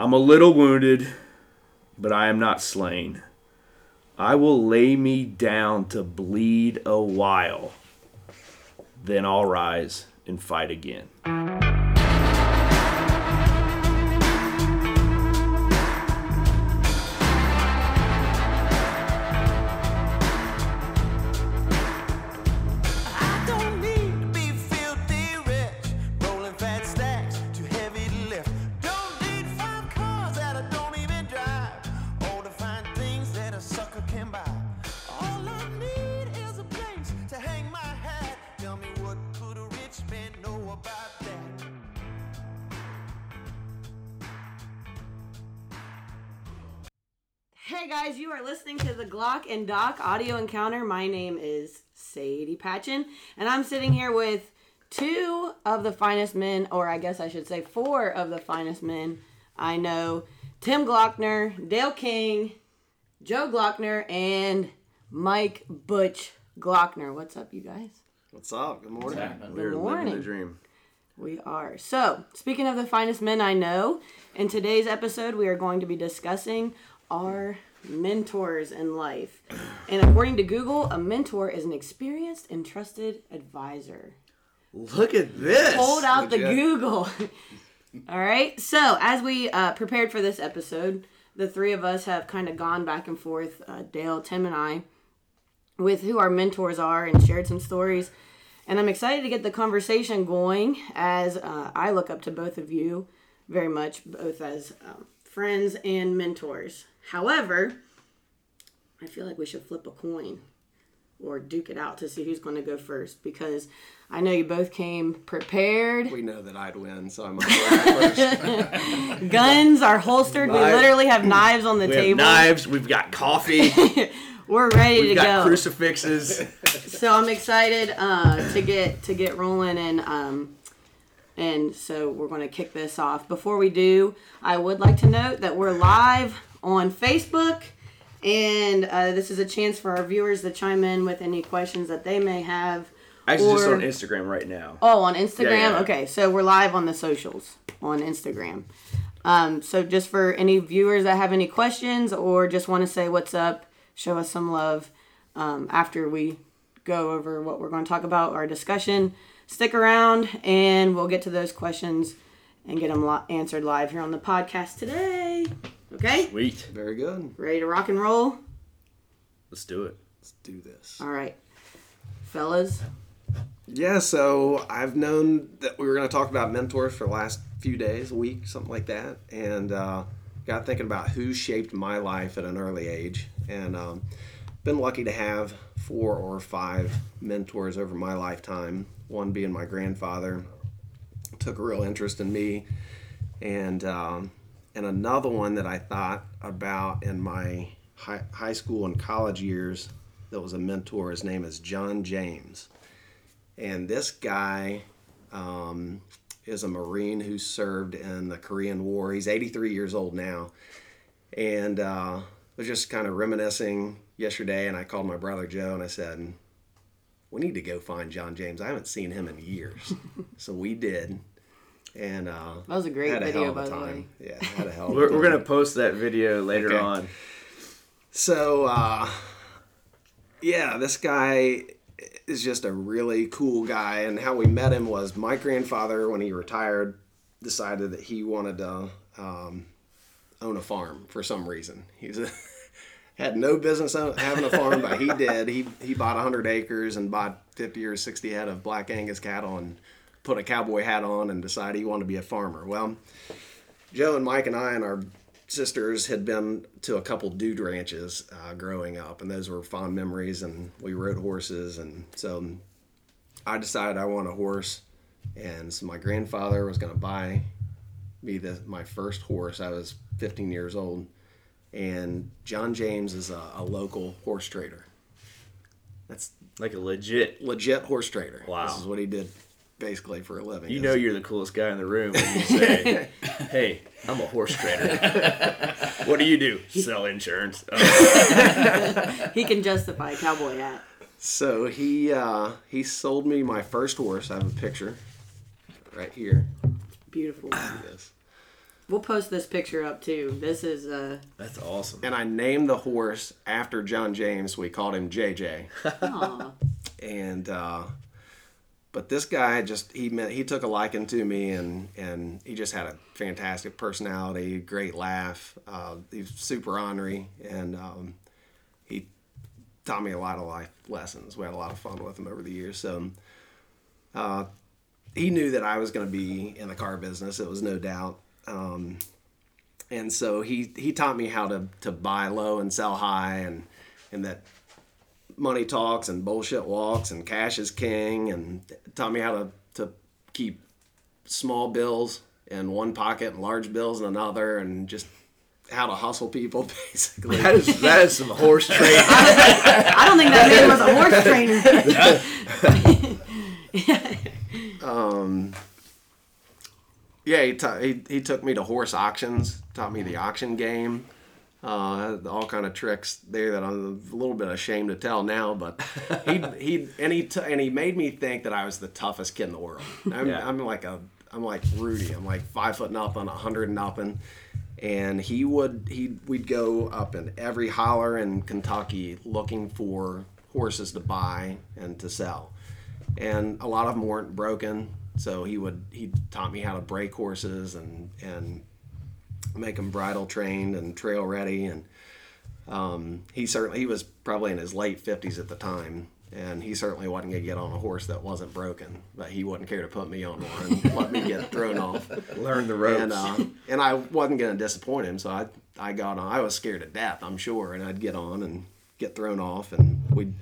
I'm a little wounded, but I am not slain. I will lay me down to bleed a while. Then I'll rise and fight again. And Doc audio encounter. My name is Sadie Patchen, and I'm sitting here with two of the finest men, or I guess I should say four of the finest men I know Tim Glockner, Dale King, Joe Glockner, and Mike Butch Glockner. What's up, you guys? What's up? Good morning. We're living the dream. We are. So, speaking of the finest men I know, in today's episode, we are going to be discussing our mentors in life. And according to Google, a mentor is an experienced and trusted advisor. Look at this. Hold out the. Google. All right. So, as we uh, prepared for this episode, the three of us have kind of gone back and forth, uh, Dale, Tim, and I, with who our mentors are and shared some stories. And I'm excited to get the conversation going as uh, I look up to both of you very much, both as um, friends and mentors. However, I feel like we should flip a coin or duke it out to see who's going to go first because I know you both came prepared. We know that I'd win, so I might go first. Guns are holstered. We literally have knives on the We have table. knives. We've got coffee. We're ready We've to got go. crucifixes. so I'm excited uh, to get to get rolling and um, and so we're going to kick this off. Before we do, I would like to note that we're live on Facebook, and uh, this is a chance for our viewers to chime in with any questions that they may have. Actually, just on Instagram right now. Oh, on Instagram. Yeah, yeah. Okay, so we're live on the socials on Instagram. Um, so just for any viewers that have any questions or just want to say what's up, show us some love um, after we go over what we're going to talk about our discussion. Stick around and we'll get to those questions and get them li- answered live here on the podcast today. Okay, Sweet. Very good. ready to rock and roll? Let's do it. Let's do this. All right, fellas. Yeah, so I've known that we were going to talk about mentors for the last few days, a week, something like that, and uh, got thinking about who shaped my life at an early age, and um, been lucky to have four or five mentors over my lifetime. One being my grandfather, took a real interest in me, and um, and another one that I thought about in my high, high school and college years that was a mentor. His name is John James. And this guy um, is a Marine who served in the Korean War. He's 83 years old now. And uh, was just kind of reminiscing yesterday. And I called my brother Joe and I said, We need to go find John James. I haven't seen him in years. so we did. And uh, That was a great had a video, hell of by a the way. Yeah, had a hell of a We're, time. we're gonna post that video later Okay. on. So, uh, yeah, this guy is just a really cool guy. And how we met him was my grandfather, when he retired, decided that he wanted to um, own a farm for some reason. He's a, had no business having a farm, but he did. He, he bought 100 acres and bought 50 or 60 head of black Angus cattle and put a cowboy hat on and decided he wanted to be a farmer. Well, Joe and Mike and I and our sisters had been to a couple dude ranches uh, growing up, and those were fond memories. And we rode horses, and so I decided I want a horse, and so my grandfather was going to buy me the my first horse. I was 15 years old, and John James is a, a local horse trader. That's Like a legit. legit horse trader. Wow. This is what he did basically for a living. You know you're the coolest guy in the room when you say, "Hey, I'm a horse trader." what do you do? Sell insurance. Oh, He can justify a cowboy hat. So he uh, he sold me my first horse. I have a picture right here. Beautiful. Yes. We'll post this picture up too. This is uh That's awesome. And I named the horse after John James. We called him JJ. aw. and uh, but this guy just he meant he took a liking to me and and he just had a fantastic personality great laugh uh, he's super ornery and um, he taught me a lot of life lessons we had a lot of fun with him over the years so uh, he knew that I was going to be in the car business it was no doubt um, and so he he taught me how to to buy low and sell high and and that money talks and bullshit walks and cash is king and taught me how to, to keep small bills in one pocket and large bills in another and just how to hustle people basically That is that is some horse training. I don't think that man was a horse trainer. yeah he, he, he took me to horse auctions taught me the auction game uh, all kind of tricks there that I'm a little bit ashamed to tell now, but he he and he t- and he made me think that I was the toughest kid in the world. I'm, Yeah. I'm like a I'm like Rudy. I'm like five foot nothing, a hundred nothing, and he would he we'd go up in every holler in Kentucky looking for horses to buy and to sell, and a lot of them weren't broken. So he would he taught me how to break horses and and make them bridle trained and trail ready. And um, he certainly he was probably in his late 50s at the time and he certainly wasn't going to get on a horse that wasn't broken but he wouldn't care to put me on one let me get thrown off. Learn the ropes. and uh, and I wasn't going to disappoint him so I I got on I was scared to death I'm sure and I'd get on and get thrown off and we'd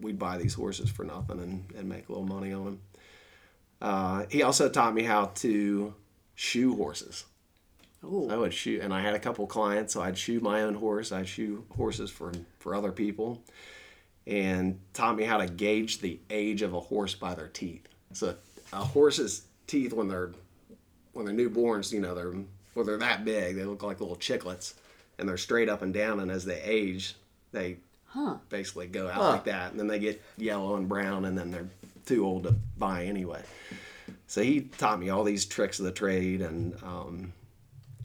we'd buy these horses for nothing and, and make a little money on them uh, he also taught me how to shoe horses Ooh. I would shoe, and I had a couple clients, so I'd shoe my own horse. I'd shoe horses for for other people, and taught me how to gauge the age of a horse by their teeth. So a horse's teeth when they're when they're newborns, you know, they're well, they're that big. They look like little chiclets, and they're straight up and down. And as they age, they Huh. basically go out like that, and then they get yellow and brown, and then they're too old to buy anyway. So he taught me all these tricks of the trade, and um,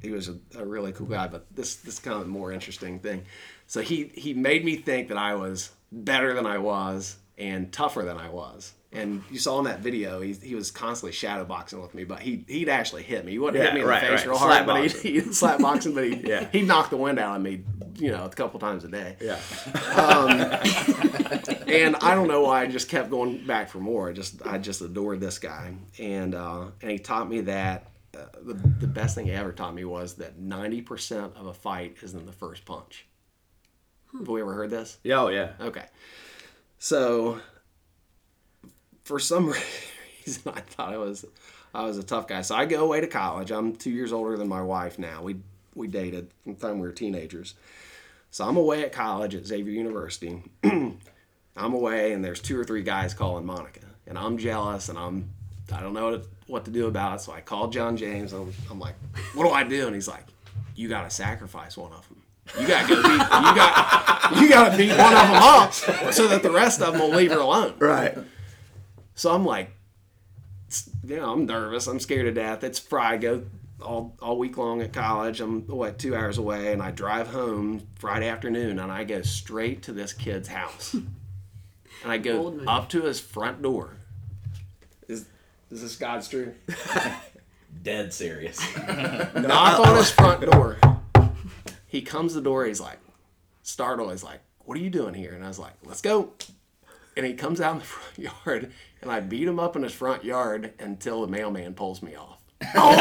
he was a, a really cool guy. But this this kind of more interesting thing. So he he made me think that I was better than I was and tougher than I was. And you saw in that video, he, he was constantly shadow boxing with me, but he he'd actually hit me. He wouldn't Yeah, hit me in right, the face right. real Slap hard, but boxing. he he'd slap boxing, but he Yeah. he'd knock the wind out of me, you know, a couple times a day. yeah. and I don't know why I just kept going back for more. I just I just adored this guy, and uh, and he taught me that uh, the the best thing he ever taught me was that ninety percent of a fight is in the first punch. Have we ever heard this? Yeah, oh yeah. Okay, so for some reason I thought I was I was a tough guy. So I go away to college. I'm two years older than my wife now. We we dated from the time we were teenagers. So I'm away at college at Xavier University. I'm away, and there's two or three guys calling Monica, and I'm jealous, and I'm I don't know what, what to do about it. So I called John James. I'm, I'm like, what do I do? And he's like, you got to sacrifice one of them. You got to go beat. You got you got to beat one of them up so that the rest of them will leave her alone. Right. So I'm like, you know, I'm nervous. I'm scared to death. It's Friday. I go all, all week long at college. I'm what two hours away, and I drive home Friday afternoon, and I go straight to this kid's house, and I go Bold up to his front door. Is is this God's truth? Dead serious. Knock on his front door. He comes to the door. He's like, startled. He's like, "What are you doing here?" And I was like, "Let's go." And he comes out in the front yard, and I beat him up in his front yard until the mailman pulls me off. Oh!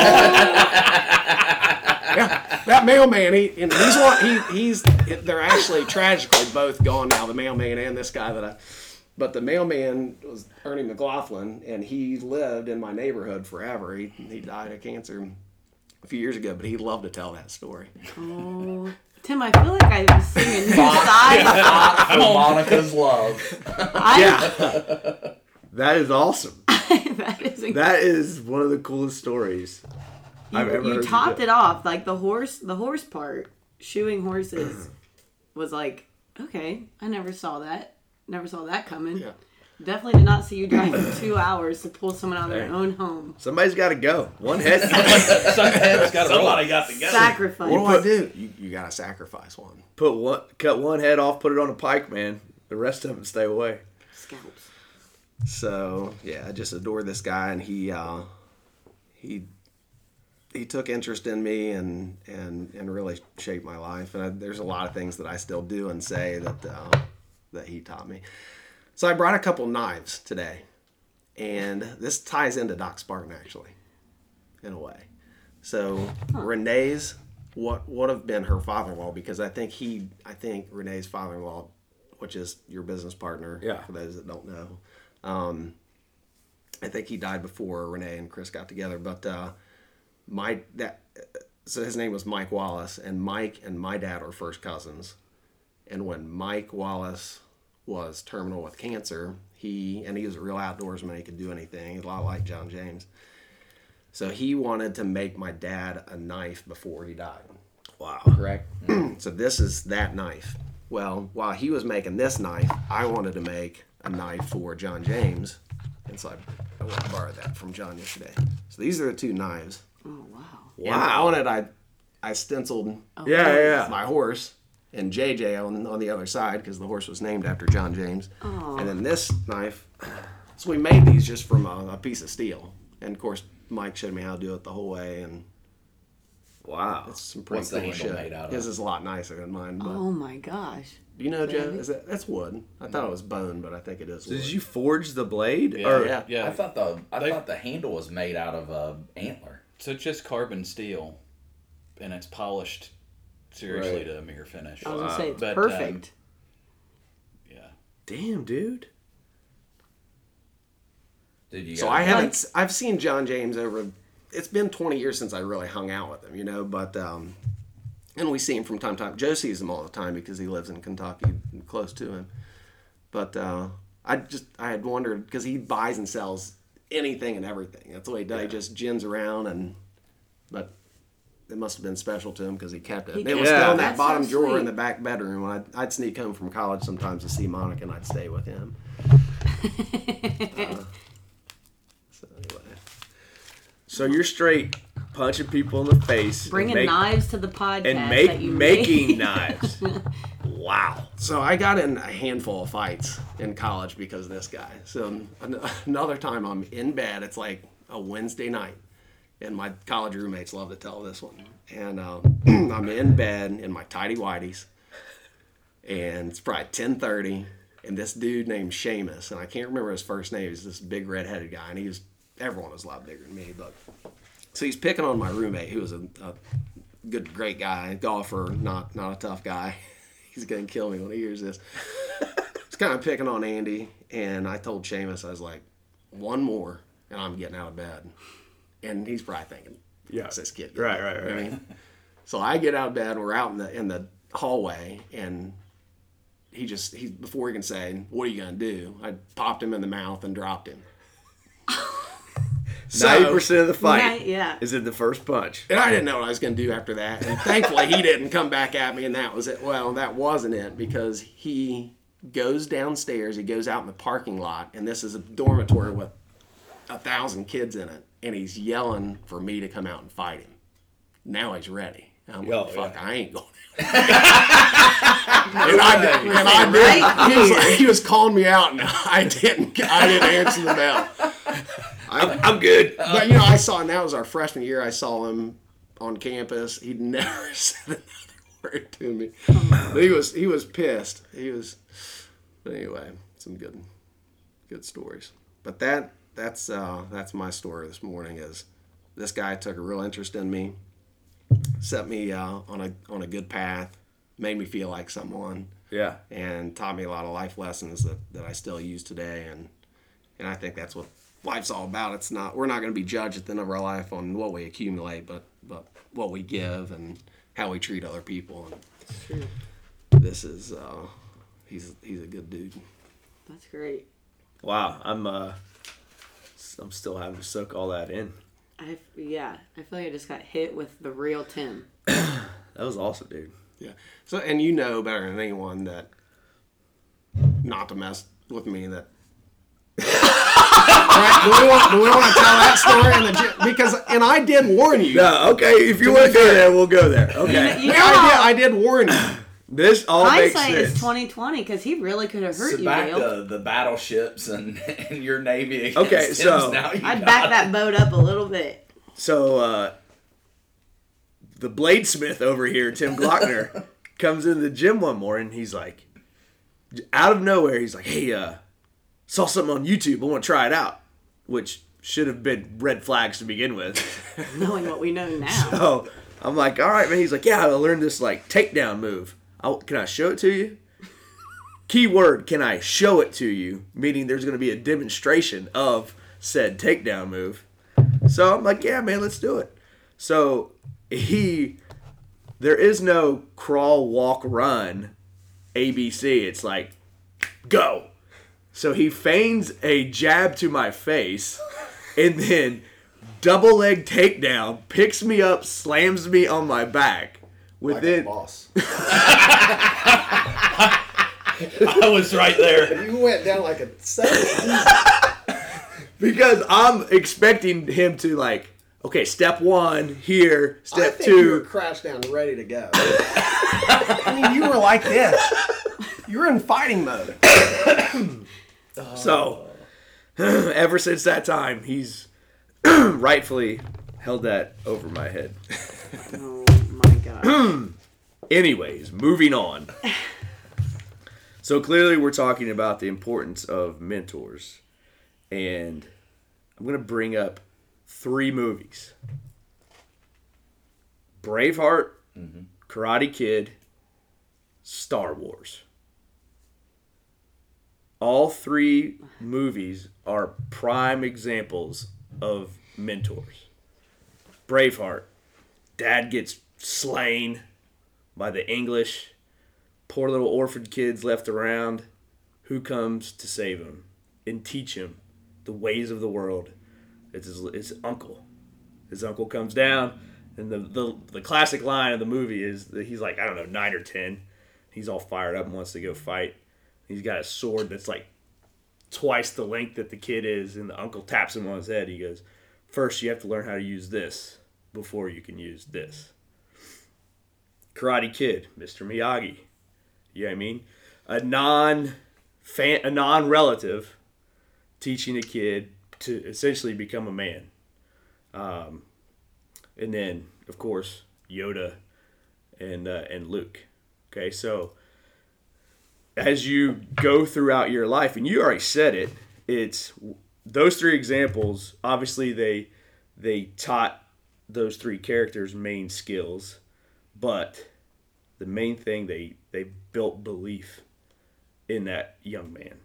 yeah, that mailman, he and he's one. He, he's they're actually tragically both gone now. The mailman and this guy that I. But the mailman was Ernie McLaughlin, and he lived in my neighborhood forever. He he died of cancer a few years ago, but he loved to tell that story. Oh. Tim, I feel like I was singing new side. For Monica's love. I, Yeah. that is awesome. that is incredible. That is one of the coolest stories I've ever you heard. topped it off like the horse the horse part shoeing horses was like okay i never saw that never saw that coming Yeah. Definitely did not see you drive for two hours to pull someone out of their Hey. own home. Somebody's got to go. One head. Somebody's got to Somebody got to go. Sacrifice. What do I do? You, you gotta sacrifice one. put one, cut one head off, put it on a pike, man. The rest of them stay away. Scalps. So yeah, I just adore this guy, and he uh, he he took interest in me and and and really shaped my life. And I, there's a lot of things that I still do and say that uh, that he taught me. So I brought a couple knives today, and this ties into Doc Spartan actually, in a way. So Renee's what would have been her father-in-law because I think he I think Renee's father-in-law, which is your business partner. Yeah. For those that don't know, um, I think he died before Renee and Chris got together. But uh, my that so his name was Mike Wallace, and Mike and my dad are first cousins. And when Mike Wallace was terminal with cancer, he and he was a real outdoorsman. He could do anything, a lot like John James. So he wanted to make my dad a knife before he died. Wow. Correct. so this is that knife. Well, while he was making this knife, I wanted to make a knife for John James, and so I, I went and borrowed that from John yesterday. So these are the two knives. Oh wow. And on it, I I stenciled oh, Yeah, yeah, yeah. my horse and JJ on, on the other side because the horse was named after John James. And then this knife, so we made these just from a, a piece of steel. And of course, Mike showed me how to do it the whole way, and Wow. it's some pretty What's the cool handle shit. made out of? His is a lot nicer than mine. But Oh my gosh. do you know, Joe? Is that that's wood? I thought it was bone, but I think it is wood. Did you forge the blade? Yeah, Or, yeah. yeah. I thought the I They- thought the handle was made out of uh, antler. So it's just carbon steel, and it's polished seriously Right. to a mere finish. I was gonna say it's But, um, perfect. yeah. Damn, dude. Did you? So I haven't. I've seen John James over. It's been 20 years since I really hung out with him, you know. But um, and we see him from time to time. Joe sees him all the time because he lives in Kentucky, close to him. But uh, I just I had wondered because he buys and sells anything and everything. That's what he does. He just gins around and. But it must have been special to him because he kept it. He it was kept still in that That's so bottom drawer in the back bedroom. I'd, I'd sneak home from college sometimes to see Monica, and I'd stay with him. Uh, so anyway. So you're straight punching people in the face, Bringing make- knives to the podcast and that make making made. knives. Wow. So I got in a handful of fights in college because of this guy. So another time I'm in bed. It's like a Wednesday night, and my college roommates love to tell this one. And uh, I'm in bed in my tidy whities, and it's probably 10:30, and this dude named Seamus, and I can't remember his first name. He's this big red-headed guy, and he was everyone was a lot bigger than me, but so he's picking on my roommate, who was a, a good, great guy, golfer, not not a tough guy. He's gonna kill me when he hears this. He's kind of picking on Andy, and I told Seamus, I was like, one more, and I'm getting out of bed. And he's probably thinking, Yeah. This kid?" Right, doing?" right, You know what I right. mean? So I get out of bed, we're out in the in the hallway, and he just he before he can say, "What are you gonna do?" I popped him in the mouth and dropped him. Ninety percent of the fight Right, yeah. is in the first punch. And I didn't know what I was going to do after that. And thankfully, he didn't come back at me, and that was it. Well, that wasn't it because he goes downstairs. He goes out in the parking lot, and this is a dormitory with a thousand kids in it, and he's yelling for me to come out and fight him. Now he's ready. And I'm Oh, like, fuck, yeah. I ain't going. and I did. And I did. He was, like, he was calling me out, and I didn't. I didn't answer the bell. I, I'm good. but you know, I saw, and that was our freshman year. I saw him on campus. He never said another word to me. But he was he was pissed. He was. But anyway, some good good stories. But that that's uh, that's my story this morning. Is this guy took a real interest in me, set me uh, on a on a good path, made me feel like someone Yeah. and taught me a lot of life lessons that, that I still use today and and I think that's what life's all about. It's not we're not going to be judged at the end of our life on what we accumulate, but but what we give and how we treat other people. And this is uh, he's he's a good dude. That's great. Wow. I'm uh I'm still having to soak all that in. I yeah. I feel like I just got hit with the real Tim. That was awesome, dude. Yeah. So and you know better than anyone that not to mess with me that right? Do we want, do we want to tell that story in the gym? Because, and I did warn you. No, okay. If you want to go there, we'll go there. Okay. You know, I did. I did warn you. This all makes hindsight is sense. twenty twenty because he really could have hurt So you, back Dale. to the battleships and, and your navy. Against Okay, Tim's so- now I'd back it. that boat up a little bit. So uh, the bladesmith over here, Tim Glockner, comes into the gym one morning. He's like, out of nowhere, he's like, "Hey, uh, saw something on YouTube. I want to try it out," which should have been red flags to begin with. Knowing what we know now. So I'm like, "All right, man." He's like, "Yeah, I learned this like takedown move. I, can I show it to you?" Keyword, Can I show it to you? Meaning, there's going to be a demonstration of said takedown move. So I'm like, yeah, man, let's do it. So he, there is no crawl, walk, run, ABC. It's like, go. So he feigns a jab to my face and then double leg takedown, picks me up, slams me on my back. Within, boss. I was right there. You went down like a seven. because I'm expecting him to like, okay, step one here, I step think you were two. crouched down, ready to go. I mean, you were like this. You were in fighting mode. So, ever since that time, he's rightfully held that over my head. Oh, My god. Anyways, moving on. So clearly, we're talking about the importance of mentors, and I'm gonna bring up three movies: Braveheart, mm-hmm. Karate Kid, Star Wars. All three movies are prime examples of mentors. Braveheart, dad gets slain by the English. Poor little orphan kids left around. Who comes to save him and teach him the ways of the world? It's his, his uncle. His uncle comes down, and the, the the classic line of the movie is that he's like I don't know nine or ten. He's all fired up and wants to go fight. He's got a sword that's like twice the length that the kid is, and the uncle taps him on his head. He goes, First, you have to learn how to use this before you can use this. Karate Kid, Mr. Miyagi. You know what I mean? A non fan, a non relative teaching a kid to essentially become a man. Um, and then, of course, Yoda and uh, and Luke. Okay, so as you go throughout your life, and you already said it, it's those three examples. Obviously, they they taught those three characters main skills, but the main thing they they built belief in that young man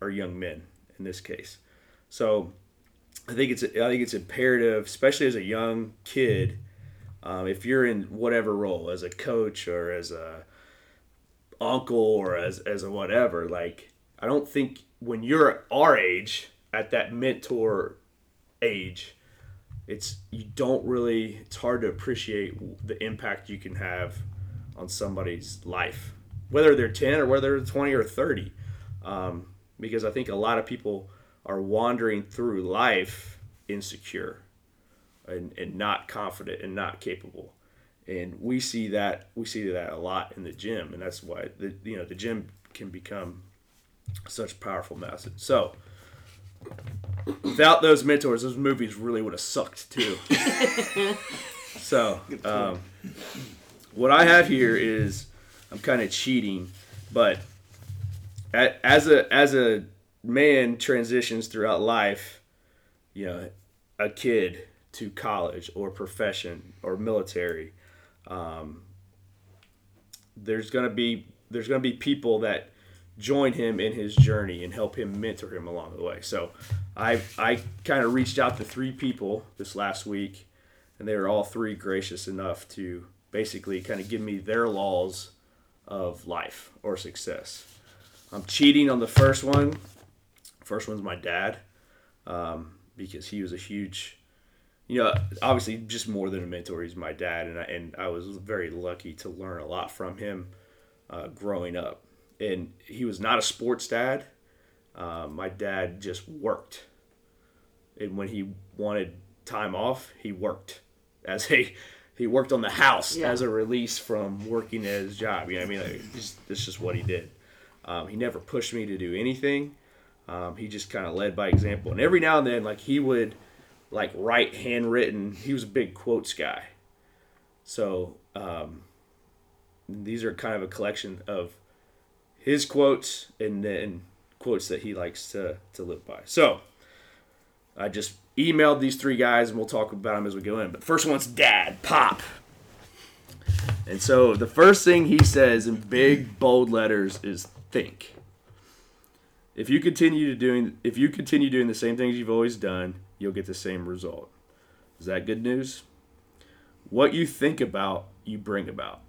or young men in this case. So I think it's I think it's imperative, especially as a young kid, um, if you're in whatever role as a coach or as a uncle or as as a whatever, like I don't think when you're our age at that mentor age, it's you don't really it's hard to appreciate the impact you can have on somebody's life, whether they're 10 or whether they're 20 or 30. Um, because I think a lot of people are wandering through life insecure and, and not confident and not capable. And we see that we see that a lot in the gym, and that's why the you know the gym can become such powerful message. So without those mentors, those movies really would have sucked too. so um, what I have here is I'm kind of cheating, but a- as a as a man transitions throughout life, you know, a kid to college or profession or military, um, there's gonna be there's gonna be people that join him in his journey and help him mentor him along the way. So I I kind of reached out to three people this last week, and they were all three gracious enough to basically kind of give me their laws of life or success. I'm cheating on the first one. First one's my dad, um, because he was a huge, you know, obviously just more than a mentor. He's my dad, and I, and I was very lucky to learn a lot from him uh, growing up. And he was not a sports dad. Uh, my dad just worked. and when he wanted time off, he worked as a he worked on the house Yeah. as a release from working at his job. You know, what I mean, like, just, that's just what he did. Um, he never pushed me to do anything. Um, he just kind of led by example, and every now and then, like he would like write handwritten. He was a big quotes guy, so um, these are kind of a collection of his quotes and then quotes that he likes to to live by. So I just emailed these three guys, and we'll talk about them as we go in. But first one's Dad, Pop. And so the first thing he says in big bold letters is think. If you continue to doing if you continue doing the same things you've always done, you'll get the same result. Is that good news? What you think about, you bring about.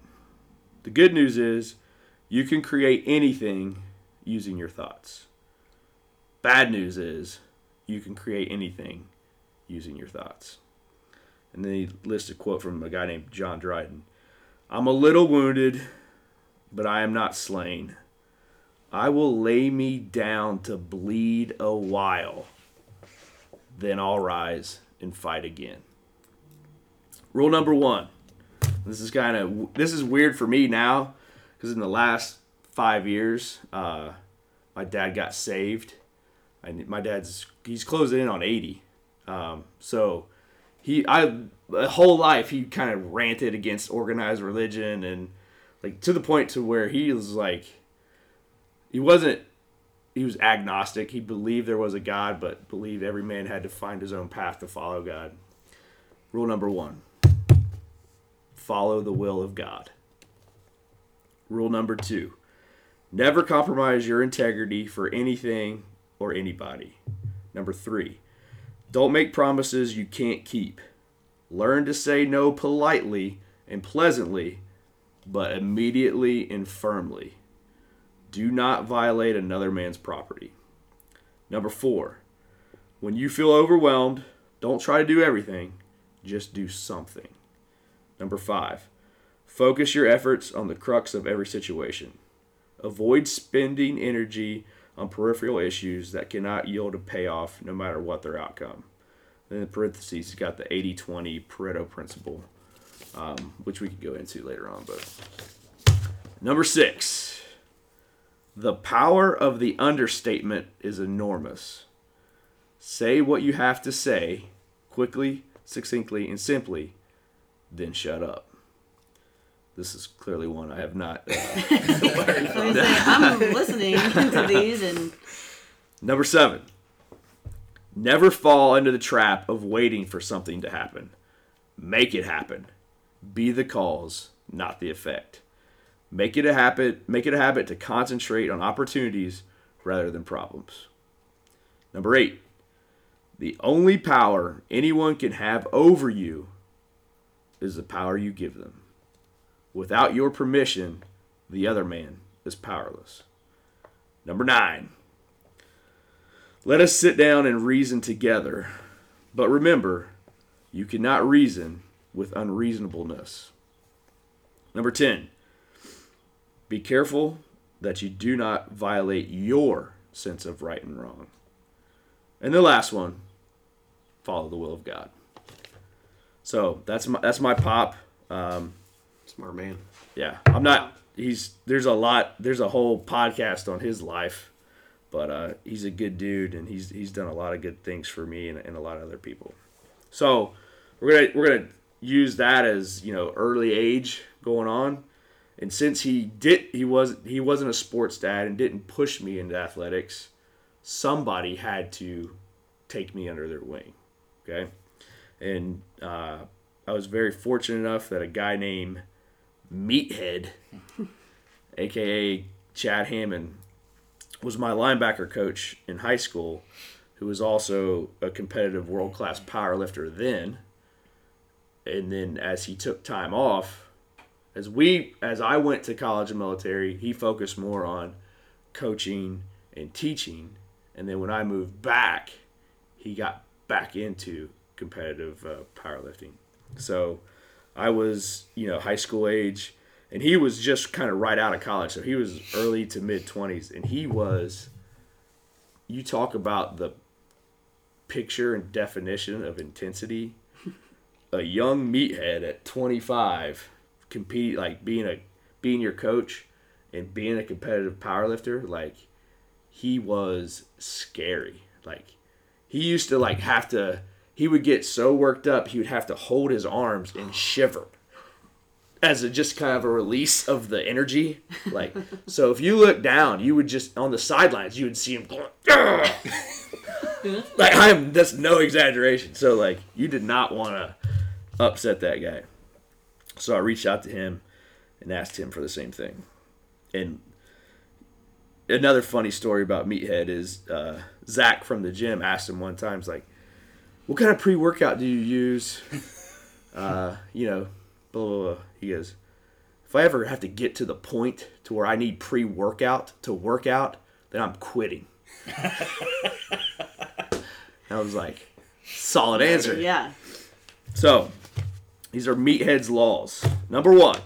The good news is you can create anything using your thoughts. Bad news is you can create anything using your thoughts. And then he lists a quote from a guy named John Dryden. I'm a little wounded, but I am not slain. I will lay me down to bleed a while. Then I'll rise and fight again. Rule number one. This is kind of this is weird for me now because in the last five years, uh, my dad got saved. And my dad's he's closing in on eighty, um, so he I a whole life he kind of ranted against organized religion and like to the point to where he was like he wasn't he was agnostic. He believed there was a god but believed every man had to find his own path to follow god. Rule number one follow the will of god rule number two never compromise your integrity for anything or anybody number three don't make promises you can't keep Learn to say no politely and pleasantly, but immediately and firmly. Do not violate another man's property. Number four, when you feel overwhelmed, don't try to do everything, just do something. Number five, focus your efforts on the crux of every situation. Avoid spending energy on peripheral issues that cannot yield a payoff no matter what their outcome. In parentheses, he's got the 80 20 Pareto principle, um, which we could go into later on. But number six, the power of the understatement is enormous. Say what you have to say quickly, succinctly, and simply, then shut up. This is clearly one I have not. Uh, saying, I'm listening to these and Number seven, never fall into the trap of waiting for something to happen. Make it happen. Be the cause, not the effect. Make it a habit. Make it a habit to concentrate on opportunities rather than problems. Number eight, the only power anyone can have over you is the power you give them. Without your permission, the other man is powerless. Number nine, let us sit down and reason together. But remember, you cannot reason with unreasonableness. Number 10. Be careful that you do not violate your sense of right and wrong. And the last one, follow the will of God. So that's my that's my pop. Um, Smart man. yeah, I'm not. He's there's a lot. There's a whole podcast on his life, but uh, he's a good dude, and he's he's done a lot of good things for me and, and a lot of other people. So we're gonna we're gonna use that as you know early age going on, and since he did he was he wasn't a sports dad and didn't push me into athletics, somebody had to take me under their wing. Okay, and uh, I was very fortunate enough that a guy named Meathead, aka Chad Hammond, was my linebacker coach in high school, who was also a competitive world class power lifter then. And then as he took time off, as we as I went to college and military, he focused more on coaching and teaching. And then when I moved back, he got back into competitive uh, powerlifting. So I was, you know, high school age, and he was just kind of right out of college. So he was early to mid 20s, and he was, you talk about the picture and definition of intensity. a young meathead at 25 compete like being a being your coach and being a competitive powerlifter like he was scary like he used to like have to he would get so worked up he would have to hold his arms and shiver as a just kind of a release of the energy. Like so if you look down you would just on the sidelines you would see him like i'm that's no exaggeration. So like you did not want to upset that guy. So i reached out to him and asked him for the same thing. And another funny story about meathead is uh, zach from the gym asked him one time he's like what kind of pre-workout do you use uh, you know blah, blah, blah. he goes if i ever have to get to the point to where i need pre-workout to work out then i'm quitting i was like solid answer Yeah. so, these are meatheads laws. Number one,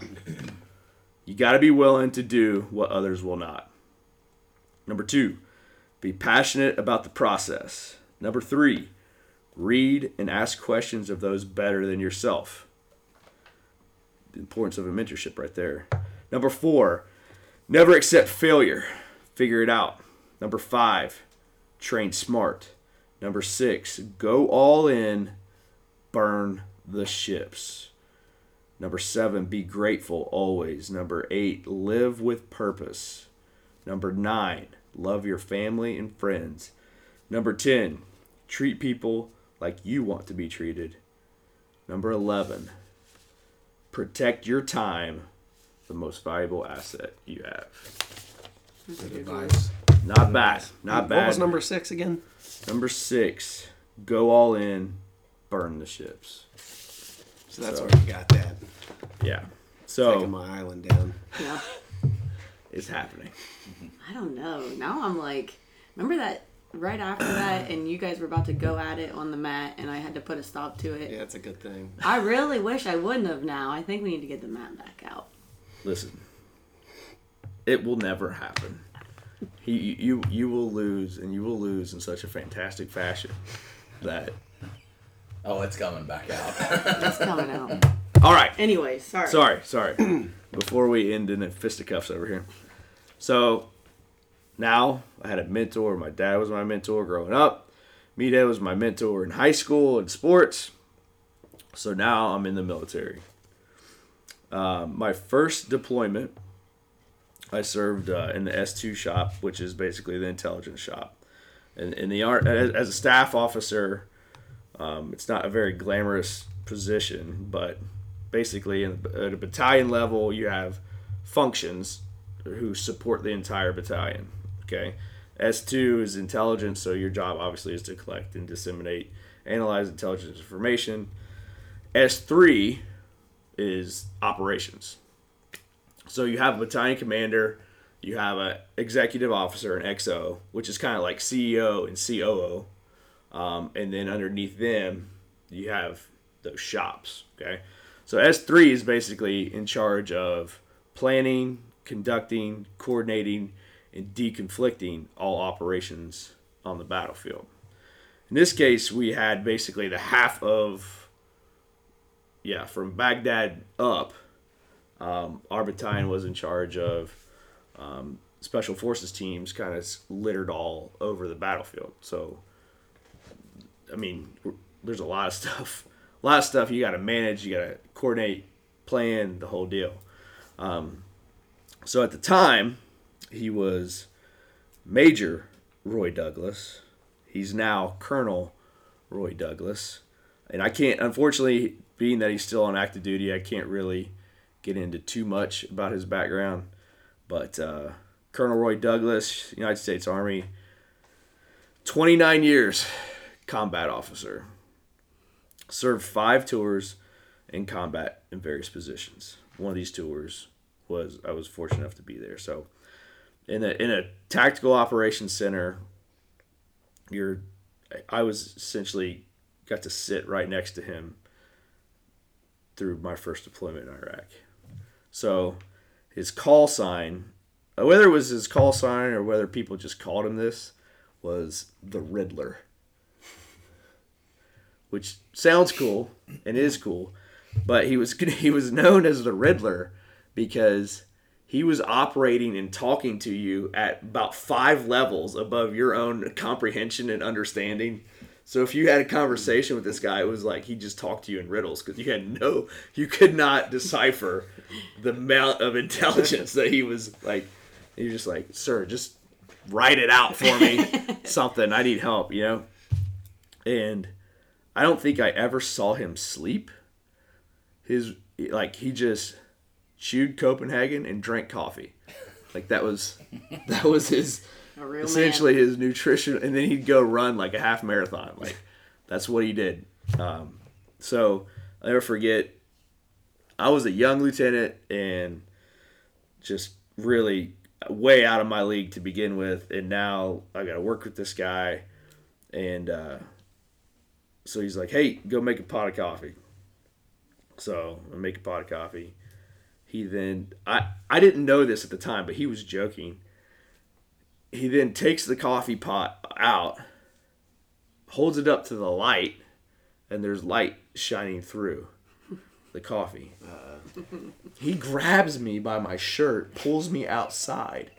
you got to be willing to do what others will not. Number two, be passionate about the process. Number three, read and ask questions of those better than yourself. The importance of a mentorship right there. Number four, never accept failure. Figure it out. Number five, train smart. Number six, go all in burn the ships. Number seven, be grateful always. Number eight, live with purpose. Number nine, love your family and friends. Number 10, treat people like you want to be treated. Number 11, protect your time, the most valuable asset you have. Good advice. Not bad. Not bad. What was number six again? Number six, go all in, burn the ships. So that's So- where you got that. Yeah. So Taking So my island down. Yeah. it's happening. I don't know. Now I'm like, remember that right after that, and you guys were about to go at it on the mat, and I had to put a stop to it. Yeah, it's a good thing. I really wish I wouldn't have. Now I think we need to get the mat back out. Listen, it will never happen. He, you, you will lose, and you will lose in such a fantastic fashion that. Oh, it's coming back out. It's coming out. All right. Anyway, sorry. Sorry, sorry. Before we end in the fisticuffs over here. So now I had a mentor. My dad was my mentor growing up. Meathead was my mentor in high school and sports. So now I'm in the military. Um, my first deployment, I served uh, in the S2 shop, which is basically the intelligence shop. And in the as, a staff officer, um, it's not a very glamorous position, but basically at a battalion level, you have functions who support the entire battalion. Okay, S2 is intelligence, so your job obviously is to collect and disseminate, analyze intelligence information. S3 is operations. So you have a battalion commander, you have an executive officer, an XO, which is kind of like CEO and COO, um, and then underneath them you have those shops. Okay, so S3 is basically in charge of planning, conducting, coordinating, and deconflicting all operations on the battlefield. In this case, we had basically the half of, yeah, from Baghdad up, um, battalion was in charge of um, special forces teams kind of littered all over the battlefield. So, I mean, there's a lot of stuff, a lot of stuff you got to manage, you got to coordinate, plan the whole deal. Um, so at the time, he was Major Roy Douglas. He's now Colonel Roy Douglas. And I can't, unfortunately, being that he's still on active duty, I can't really get into too much about his background. But uh, Colonel Roy Douglas, United States Army, 29 years combat officer. Served five tours in combat in various positions. One of these tours was I was fortunate enough to be there. So in a in a tactical operations center, you're I was essentially got to sit right next to him through my first deployment in Iraq. So his call sign, whether it was his call sign or whether people just called him this, was the Riddler. which sounds cool and is cool, but he was he was known as the Riddler because he was operating and talking to you at about five levels above your own comprehension and understanding. So if you had a conversation with this guy, it was like he just talked to you in riddles because you had no, you could not decipher the amount of intelligence that he was like. You're just like, sir, just write it out for me, something. I need help, you know. And I don't think I ever saw him sleep. His like he just chewed Copenhagen and drank coffee. Like that was that was his essentially man. his nutrition and then he'd go run like a half marathon like that's what he did um, so i'll never forget i was a young lieutenant and just really way out of my league to begin with and now i gotta work with this guy and uh, so he's like hey go make a pot of coffee so i make a pot of coffee he then i i didn't know this at the time but he was joking he then takes the coffee pot out, holds it up to the light, and there's light shining through the coffee. he grabs me by my shirt, pulls me outside,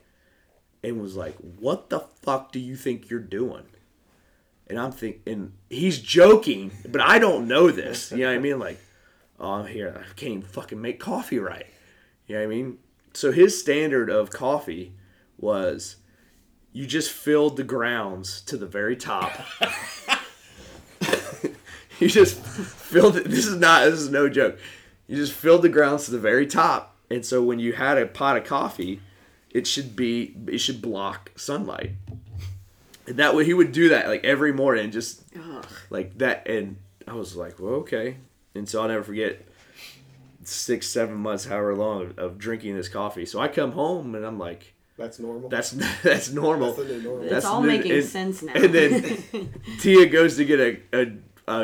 and was like, "What the fuck do you think you're doing?" And I'm thinking, he's joking, but I don't know this. You know what I mean? Like, oh, I'm here. I can't even fucking make coffee right. You know what I mean? So his standard of coffee was you just filled the grounds to the very top. you just filled it. This is not. This is no joke. You just filled the grounds to the very top, and so when you had a pot of coffee, it should be it should block sunlight. And that way he would do that like every morning, just like that. And I was like, well, okay. And so I'll never forget six, seven months, however long, of, of drinking this coffee. So I come home and I'm like, That's normal. that's that's normal. That's the new normal. It's That's all new- making and- sense now. And then Tia goes to get a, a,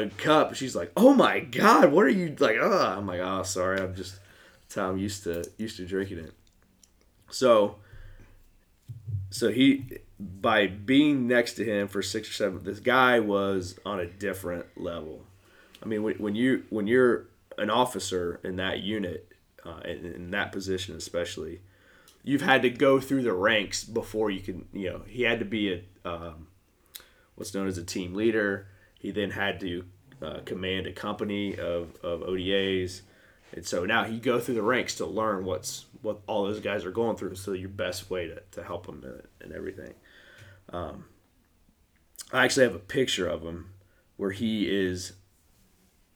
a cup. She's like, "Oh my god, what are you like?" Oh, I'm like, "Oh, sorry, I'm just that's how I'm used to used to drinking it." So, so he by being next to him for six or seven, this guy was on a different level. I mean, when, when you when you're an officer in that unit, uh, in, in that position especially, you've had to go through the ranks before you can. You know, he had to be a um, what's known as a team leader. He then had to uh, command a company of, of ODAs, and so now he go through the ranks to learn what's what all those guys are going through. So your best way to, to help them and everything. Um, I actually have a picture of him where he is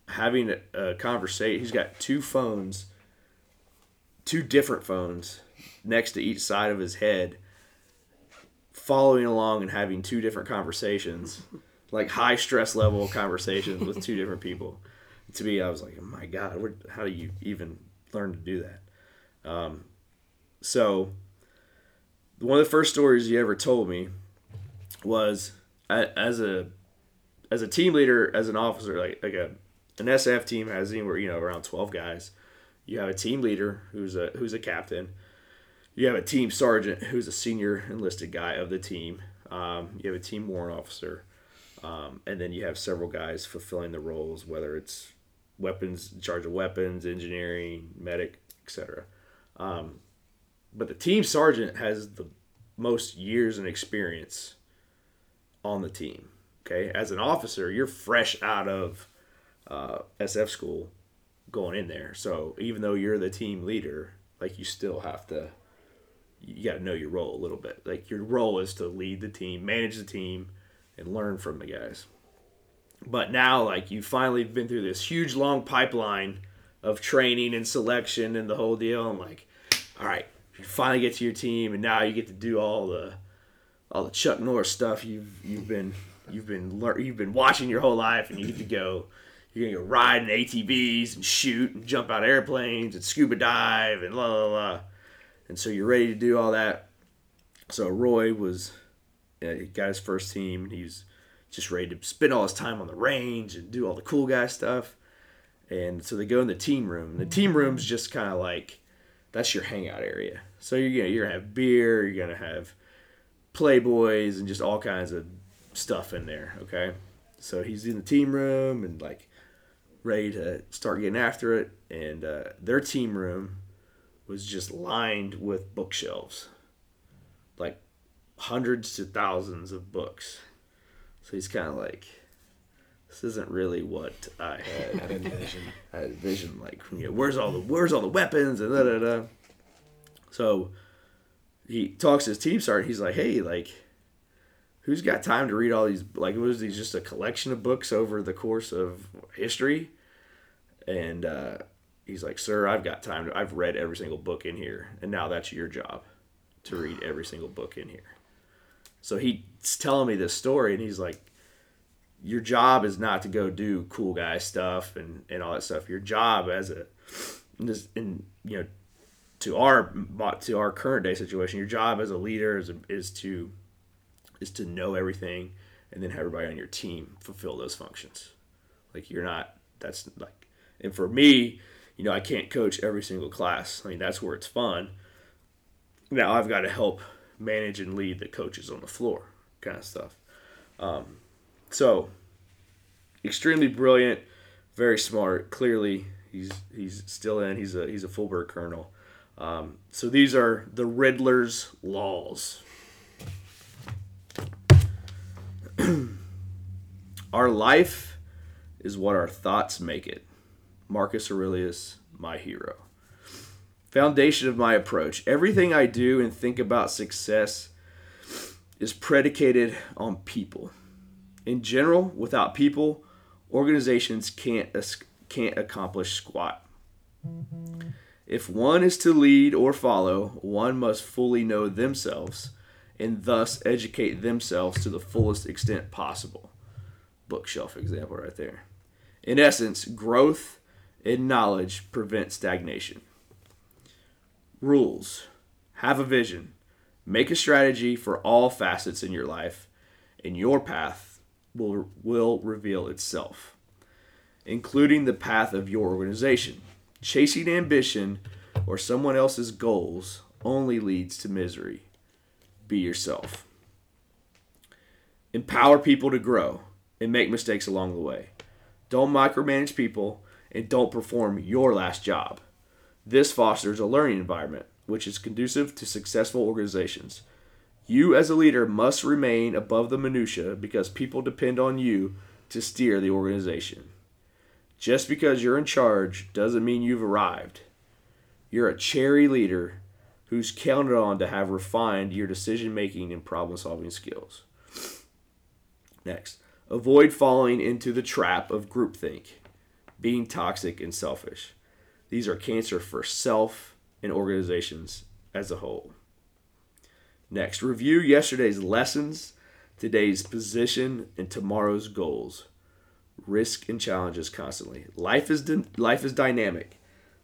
having a, a conversation. He's got two phones, two different phones next to each side of his head, following along and having two different conversations, like high stress level conversations with two different people. To me, I was like, oh my God, how do you even learn to do that? Um, so, one of the first stories you ever told me was as a as a team leader, as an officer, like like a an SF team has anywhere you know around twelve guys. You have a team leader who's a who's a captain. You have a team sergeant who's a senior enlisted guy of the team. Um, you have a team warrant officer, um, and then you have several guys fulfilling the roles, whether it's weapons, in charge of weapons, engineering, medic, etc. Um, but the team sergeant has the most years and experience on the team. Okay, as an officer, you're fresh out of uh, SF school going in there. So even though you're the team leader, like you still have to, you got to know your role a little bit. Like your role is to lead the team, manage the team, and learn from the guys. But now, like you've finally been through this huge long pipeline of training and selection and the whole deal. And like, all right, you finally get to your team, and now you get to do all the all the Chuck Norris stuff you've you've been you've been lear- you've been watching your whole life, and you get to go. You're gonna go ride in ATVs and shoot and jump out of airplanes and scuba dive and la la la, and so you're ready to do all that. So Roy was, uh, he got his first team, and he was just ready to spend all his time on the range and do all the cool guy stuff. And so they go in the team room. The team room's just kind of like that's your hangout area. So you're you're gonna have beer, you're gonna have playboys and just all kinds of stuff in there. Okay, so he's in the team room and like ready to start getting after it. And uh, their team room was just lined with bookshelves, like hundreds to thousands of books. So he's kind of like, this isn't really what I had envisioned. I had envisioned like, you know, where's all the where's all the weapons and da da da. So he talks to his team sergeant. He's like, hey, like, who's got time to read all these? Like, was these just a collection of books over the course of history? And uh, he's like, sir, I've got time. To, I've read every single book in here, and now that's your job to read every single book in here. So he's telling me this story, and he's like, your job is not to go do cool guy stuff and, and all that stuff. Your job as a, in, in you know, to our to our current day situation, your job as a leader is, is to is to know everything and then have everybody on your team fulfill those functions. Like you're not that's like and for me, you know, I can't coach every single class. I mean, that's where it's fun. Now I've got to help manage and lead the coaches on the floor, kind of stuff. Um, so extremely brilliant, very smart. Clearly, he's he's still in. He's a he's a full bird colonel. Um, so these are the Riddler's laws. our life is what our thoughts make it. Marcus Aurelius, my hero. Foundation of my approach. Everything I do and think about success is predicated on people. In general, without people, organizations can't can't accomplish squat. If one is to lead or follow, one must fully know themselves and thus educate themselves to the fullest extent possible. Bookshelf example right there. In essence, growth in knowledge prevent stagnation. Rules Have a vision, make a strategy for all facets in your life, and your path will, will reveal itself, including the path of your organization. Chasing ambition or someone else's goals only leads to misery. Be yourself. Empower people to grow and make mistakes along the way. Don't micromanage people and don't perform your last job. This fosters a learning environment which is conducive to successful organizations. You as a leader must remain above the minutia because people depend on you to steer the organization. Just because you're in charge doesn't mean you've arrived. You're a cherry leader who's counted on to have refined your decision making and problem solving skills. Next, avoid falling into the trap of groupthink, being toxic and selfish. These are cancer for self and organizations as a whole. Next, review yesterday's lessons, today's position, and tomorrow's goals. Risk and challenges constantly. Life is di- life is dynamic.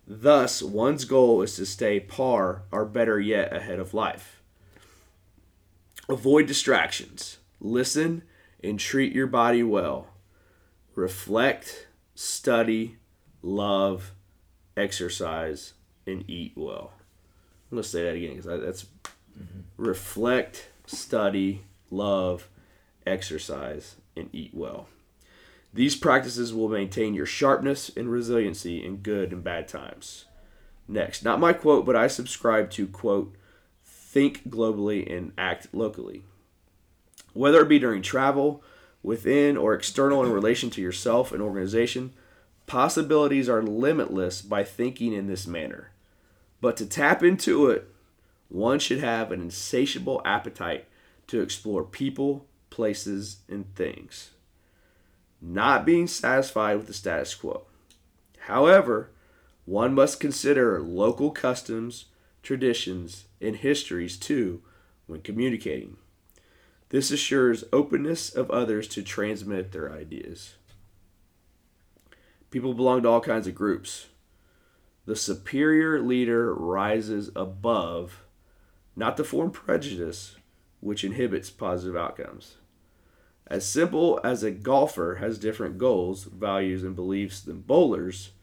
Thus, one's goal is to stay par or better yet ahead of life. Avoid distractions. Listen and treat your body well. Reflect, study, love, exercise, and eat well. I'm going to say that again because that's mm-hmm. reflect, study, love, exercise, and eat well. These practices will maintain your sharpness and resiliency in good and bad times. Next, not my quote, but I subscribe to quote, think globally and act locally. Whether it be during travel, within or external in relation to yourself and organization, possibilities are limitless by thinking in this manner. But to tap into it, one should have an insatiable appetite to explore people, places, and things not being satisfied with the status quo. However, one must consider local customs, traditions, and histories too when communicating. This assures openness of others to transmit their ideas. People belong to all kinds of groups. The superior leader rises above, not to form prejudice, which inhibits positive outcomes. As simple as a golfer has different goals, values, and beliefs than bowlers,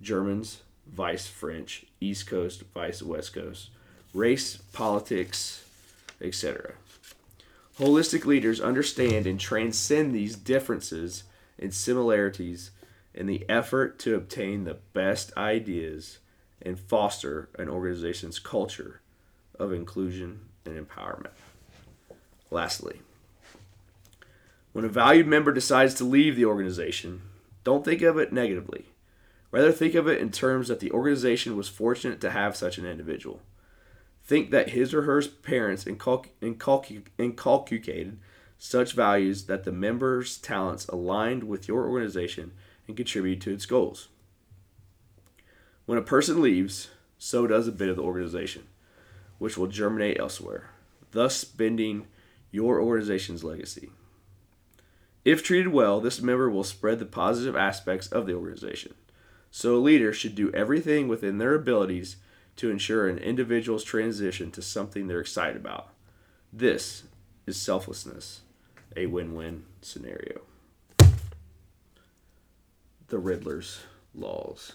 Germans, vice French, East Coast, vice West Coast, race, politics, etc. Holistic leaders understand and transcend these differences and similarities in the effort to obtain the best ideas and foster an organization's culture of inclusion and empowerment. Lastly, when a valued member decides to leave the organization, don't think of it negatively. Rather, think of it in terms that the organization was fortunate to have such an individual. Think that his or her parents inculc- inculc- inculcated such values that the member's talents aligned with your organization and contribute to its goals. When a person leaves, so does a bit of the organization, which will germinate elsewhere, thus bending your organization's legacy. If treated well, this member will spread the positive aspects of the organization. So a leader should do everything within their abilities to ensure an individual's transition to something they're excited about. This is selflessness, a win win scenario. The Riddler's Laws.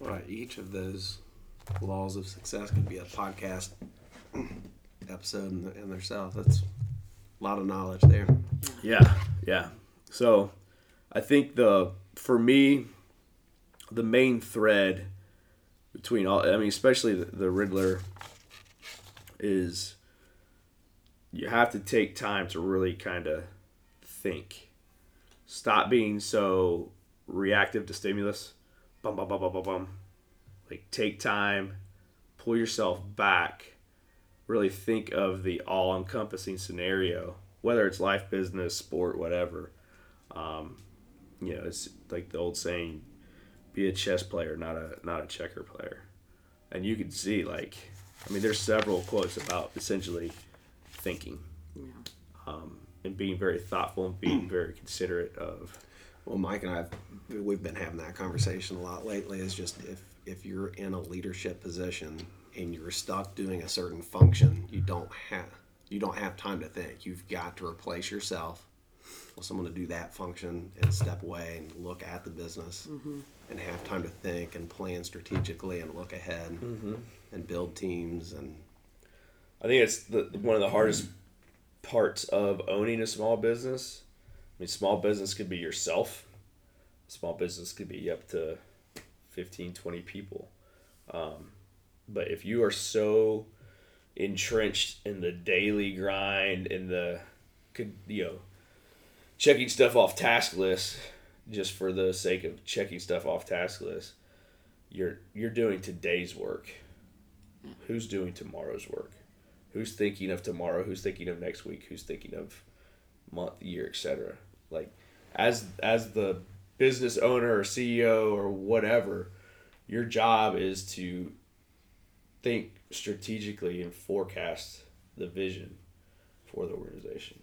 Well, each of those laws of success could be a podcast episode in, in themselves. That's a lot of knowledge there. Yeah, yeah. So I think the for me the main thread between all I mean especially the, the Riddler is you have to take time to really kind of think. Stop being so reactive to stimulus. Bum bum bum bum bum bum. Like take time, pull yourself back, really think of the all-encompassing scenario, whether it's life, business, sport, whatever. Um, you know, it's like the old saying, be a chess player, not a not a checker player. And you can see like I mean there's several quotes about essentially thinking. Um, and being very thoughtful and being very considerate of Well, Mike and I, we've been having that conversation a lot lately. Is just if if you're in a leadership position and you're stuck doing a certain function, you don't have you don't have time to think. You've got to replace yourself with someone to do that function and step away and look at the business and have time to think and plan strategically and look ahead and build teams and I think it's the one of the hardest parts of owning a small business. I mean, small business could be yourself. Small business could be up to 15, 20 people. Um, but if you are so entrenched in the daily grind and the, could you know, checking stuff off task lists just for the sake of checking stuff off task lists, you're you're doing today's work. Who's doing tomorrow's work? who's thinking of tomorrow who's thinking of next week who's thinking of month year etc like as as the business owner or ceo or whatever your job is to think strategically and forecast the vision for the organization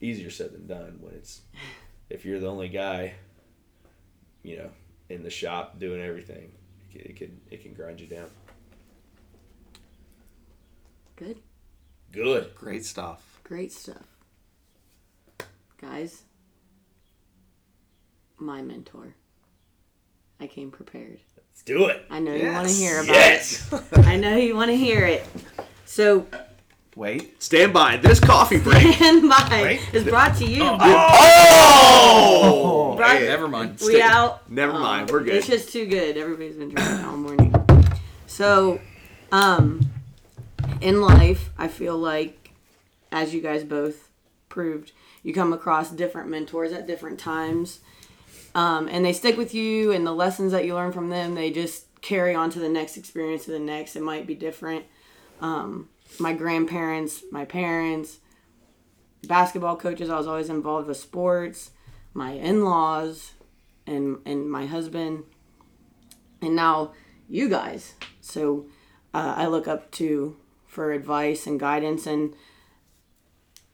easier said than done when it's if you're the only guy you know in the shop doing everything it can it can, grind you down Good. good great stuff. Great stuff. Guys, my mentor. I came prepared. let's do it I know you want to hear about yes it. I know you want to hear it. So, Wait, Stand by. This coffee break. Stand by is brought to you. oh! Brought- Hey, never mind. we out. Never mind. We're good. It's just too good. Everybody's been drinking all morning. So, um, in life, I feel like, as you guys both proved, you come across different mentors at different times, um, and they stick with you. And the lessons that you learn from them, they just carry on to the next experience, to the next. It might be different. Um, my grandparents, my parents, basketball coaches. I was always involved with sports. My in-laws, and and my husband, and now you guys. So uh, I look up to for advice and guidance, and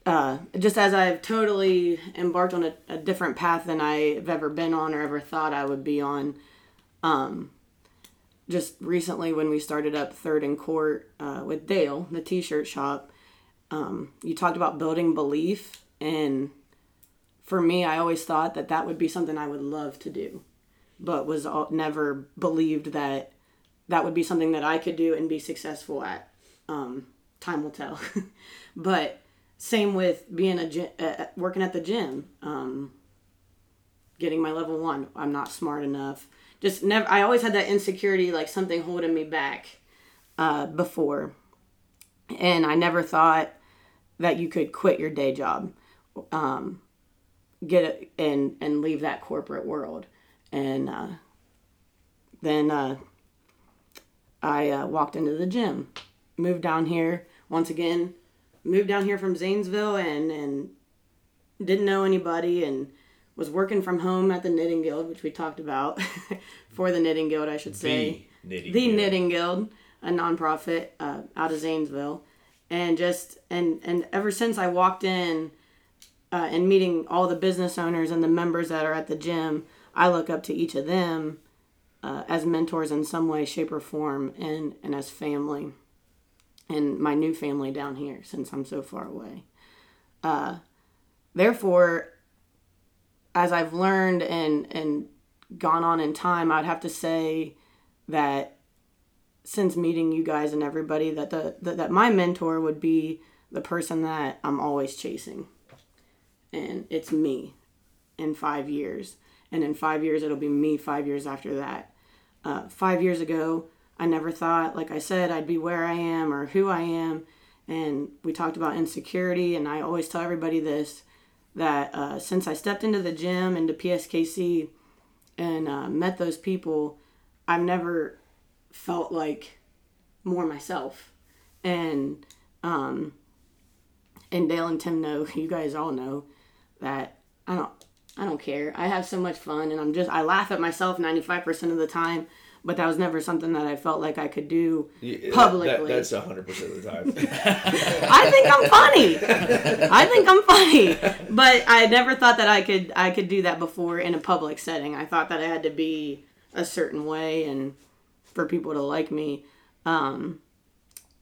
uh, just as I've totally embarked on a, a different path than I've ever been on or ever thought I would be on. Um, just recently, when we started up Third and Court uh, with Dale, the T-shirt shop, um, you talked about building belief, and for me, I always thought that that would be something I would love to do, but was all, never believed that that would be something that I could do and be successful at. Um, time will tell. but same with being a uh, working at the gym. Um, getting my level one. I'm not smart enough. Just never. I always had that insecurity, like something holding me back uh, before, and I never thought that you could quit your day job, um, get it, and and leave that corporate world, and uh, then uh, I uh, walked into the gym, moved down here once again, moved down here from Zanesville, and and didn't know anybody, and was working from home at the Knitting Guild, which we talked about, for the Knitting Guild, I should say knitting. the Guild. Knitting Guild, a nonprofit uh, out of Zanesville, and just and and ever since I walked in uh, and meeting all the business owners and the members that are at the gym, I look up to each of them uh, as mentors in some way, shape, or form, and and as family, and my new family down here since I'm so far away. Uh, therefore, as I've learned and and gone on in time, I'd have to say that since meeting you guys and everybody that the that, that my mentor would be the person that I'm always chasing. And it's me in 5 years. And in 5 years it'll be me 5 years after that. Uh, 5 years ago, I never thought like I said I'd be where I am or who I am and we talked about insecurity and I always tell everybody this that uh, since I stepped into the gym into PSKC and uh, met those people, I've never felt like more myself. And um, and Dale and Tim know, you guys all know that I don't I don't care. I have so much fun and I'm just I laugh at myself 95% of the time, but that was never something that I felt like I could do publicly. that's hundred percent of the time. I think I'm funny. I think I'm funny, but I never thought that I could I could do that before in a public setting. I thought that I had to be a certain way and for people to like me. Um,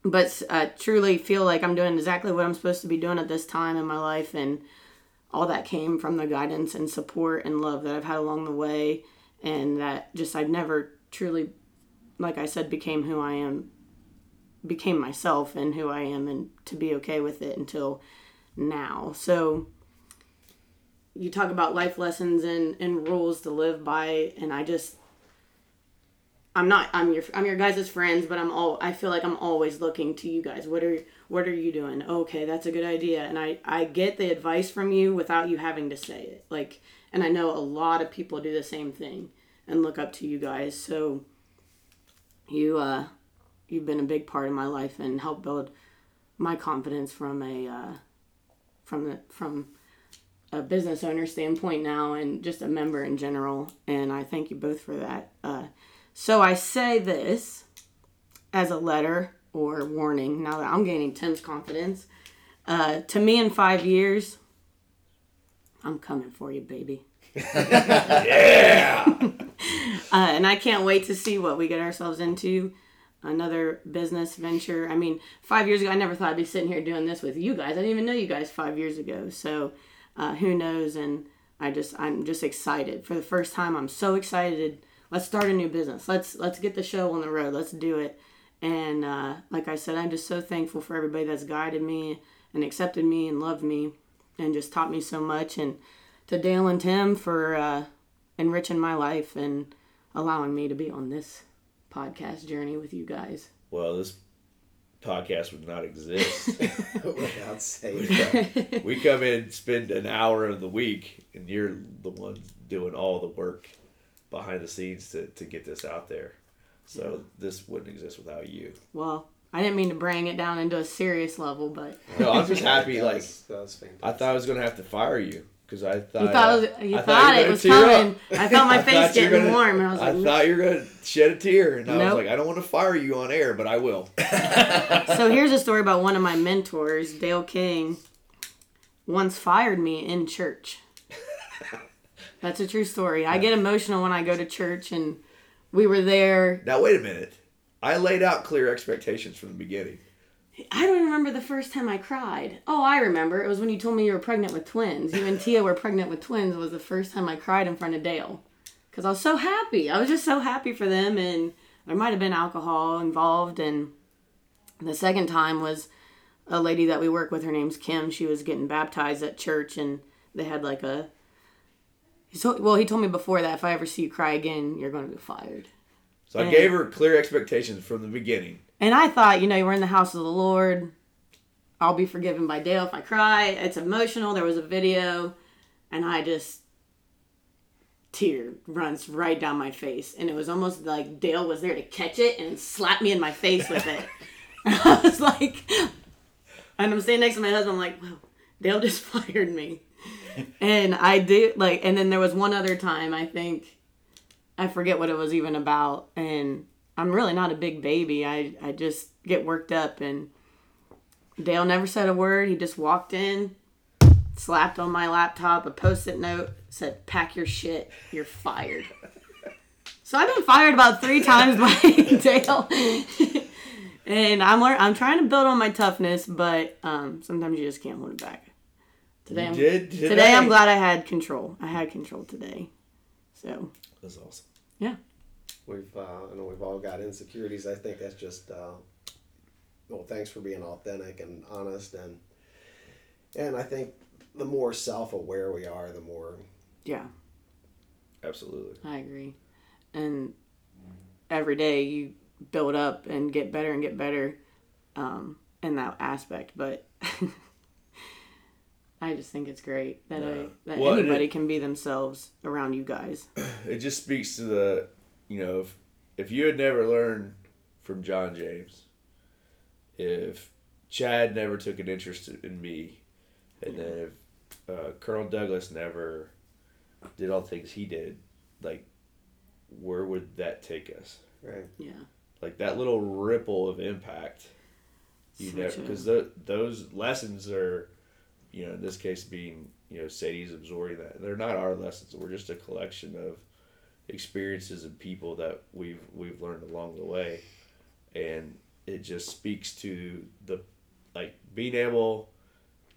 but I truly feel like I'm doing exactly what I'm supposed to be doing at this time in my life, and all that came from the guidance and support and love that I've had along the way, and that just I've never truly, like I said, became who I am became myself and who I am and to be okay with it until now. So you talk about life lessons and, and rules to live by and I just I'm not I'm your I'm your guys' friends, but I'm all I feel like I'm always looking to you guys. What are what are you doing? Okay, that's a good idea. And I I get the advice from you without you having to say it. Like and I know a lot of people do the same thing and look up to you guys. So you uh you've been a big part of my life and helped build my confidence from a uh, from the from a business owner standpoint now and just a member in general and i thank you both for that. Uh, so i say this as a letter or warning now that i'm gaining tim's confidence. Uh, to me in five years i'm coming for you baby. Yeah uh, and i can't wait to see what we get ourselves into another business venture. I mean, five years ago, I never thought I'd be sitting here doing this with you guys. I didn't even know you guys five years ago. So, uh, who knows? And I just, I'm just excited for the first time. I'm so excited. Let's start a new business. Let's let's get the show on the road. Let's do it. And uh, like I said, I'm just so thankful for everybody that's guided me and accepted me and loved me and just taught me so much. And to Dale and Tim for uh, enriching my life and allowing me to be on this podcast journey with you guys. well, this podcast would not exist. Without saying we come in, spend an hour of the week, and you're the one doing all the work behind the scenes to, to get this out there. So this wouldn't exist without you. Well, I didn't mean to bring it down into a serious level, but No, I'm just happy. that Like was, that was. I thought I was gonna have to fire you because I thought you thought it was, you I thought, you were it was coming. I felt my face thought you were getting gonna- warm, and I was like, I thought you were gonna shed a tear, and I Nope. was like, I don't want to fire you on air, but I will. so here's a story about one of my mentors, Dale King, once fired me in church. That's a true story. I get emotional when I go to church, and we were there. Now wait a minute. I laid out clear expectations from the beginning. I don't remember the first time I cried. Oh, I remember. It was when you told me you were pregnant with twins. You and Tia were pregnant with twins. Was the first time I cried in front of Dale, because I was so happy. I was just so happy for them, and there might have been alcohol involved. And the second time was a lady that we work with. Her name's Kim. She was getting baptized at church, and they had like a. So, well, he told me before that if I ever see you cry again, you're going to be fired. So I gave her clear expectations from the beginning. And I thought, you know, we're in the house of the Lord. I'll be forgiven by Dale if I cry. It's emotional. There was a video, and I just tear runs right down my face, and it was almost like Dale was there to catch it and slap me in my face with it. and I was like, and I'm standing next to my husband. I'm like, wow, Dale just fired me. and I did like, and then there was one other time I think I forget what it was even about, and I'm really not a big baby. I I just get worked up, and Dale never said a word. He just walked in, slapped on my laptop a post-it note, said, "Pack your shit. You're fired." so I've been fired about three times by Dale, and I'm I'm trying to build on my toughness, but um, sometimes you just can't hold it back. Today, I'm, did today. today. I'm glad I had control. I had control today. So That's awesome. yeah. We've, uh, I know we've all got insecurities. I think that's just, uh, well, thanks for being authentic and honest, and and I think the more self-aware we are, the more Yeah. Absolutely. I agree. And every day you build up and get better and get better um, in that aspect. But I just think it's great that, I, that Well, anybody it- can be themselves around you guys. It just speaks to the, you know, if if you had never learned from John James, if Chad never took an interest in me, and then if uh, Colonel Douglas never did all the things he did, like, where would that take us? right. Yeah. Like that little ripple of impact. You Such never because th- those lessons are, you know, in this case being you know Sadie's absorbing that they're not our lessons. We're just a collection of experiences and people that we've we've learned along the way, and it just speaks to the like being able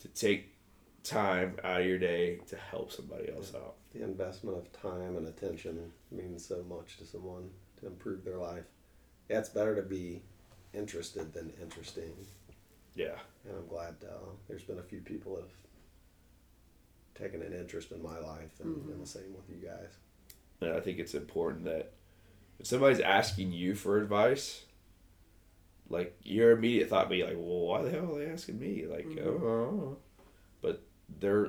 to take time out of your day to help somebody else out. The investment of time and attention means so much to someone to improve their life. Yeah, it's better to be interested than interesting. Yeah. And I'm glad uh, there's been a few people that have taken an interest in my life and, and the same with you guys. And I think it's important that if somebody's asking you for advice, like your immediate thought be like, "Well, why the hell are they asking me?" Like, mm-hmm. oh, but they're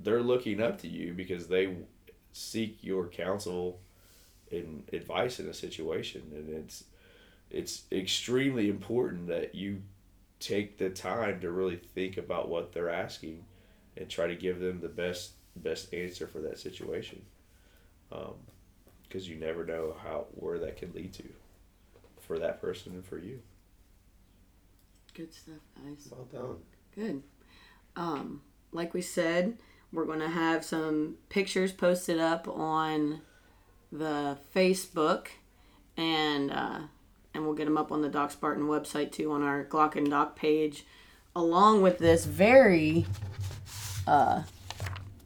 they're looking up to you because they seek your counsel and advice in a situation, and it's it's extremely important that you take the time to really think about what they're asking and try to give them the best best answer for that situation because you never know how where that can lead to for that person and for you. Good stuff, guys. Well done. Good. Um, like we said, we're going to have some pictures posted up on the Facebook, and uh, and we'll get them up on the Doc Spartan website too on our Glock and Doc page, along with this very. Uh,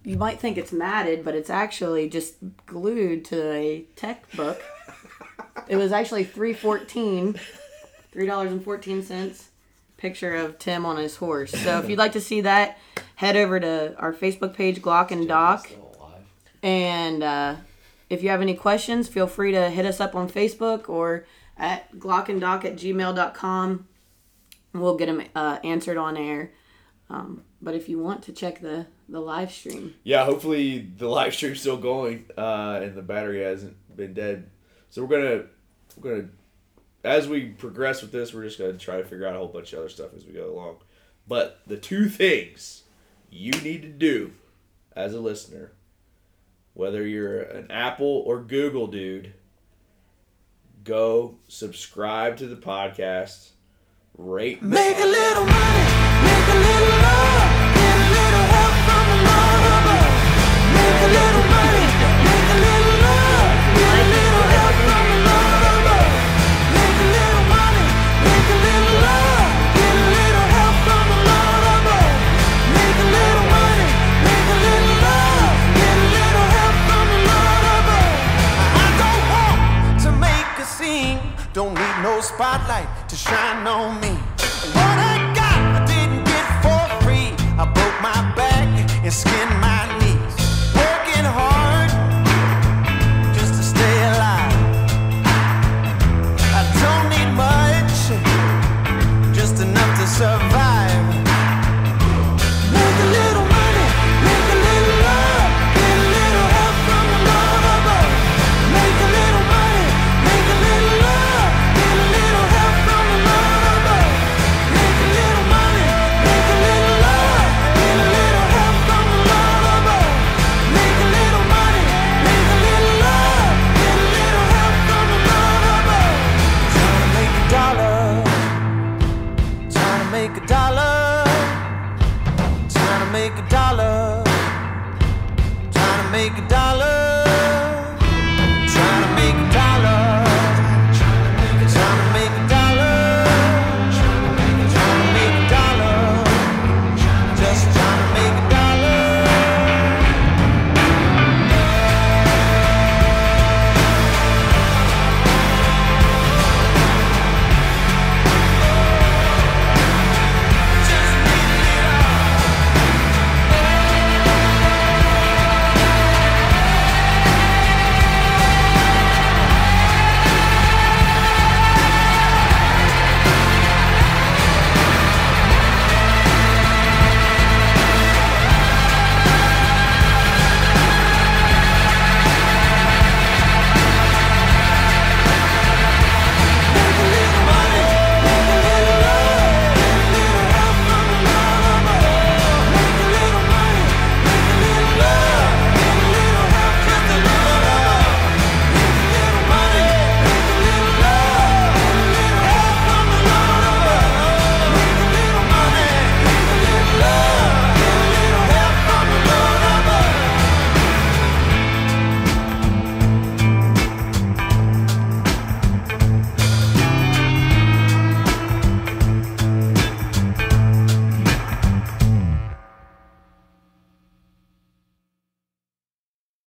you might think it's matted, but it's actually just glued to a tech book. it was actually three fourteen, three dollars and fourteen cents picture of Tim on his horse. So if you'd like to see that, head over to our Facebook page, Glock and Doc. And uh, if you have any questions, feel free to hit us up on Facebook or at glockanddoc at gmail.com. We'll get them uh, answered on air. Um, but if you want to check the, the live stream, Yeah, hopefully the live stream's still going uh, and the battery hasn't been dead. So we're gonna we're gonna as we progress with this, we're just gonna try to figure out a whole bunch of other stuff as we go along. But the two things you need to do as a listener, whether you're an Apple or Google dude, go subscribe to the podcast, rate the Make a little money, make a little love, spotlight to shine on me. What I got, I didn't get for free. I broke my back and skinned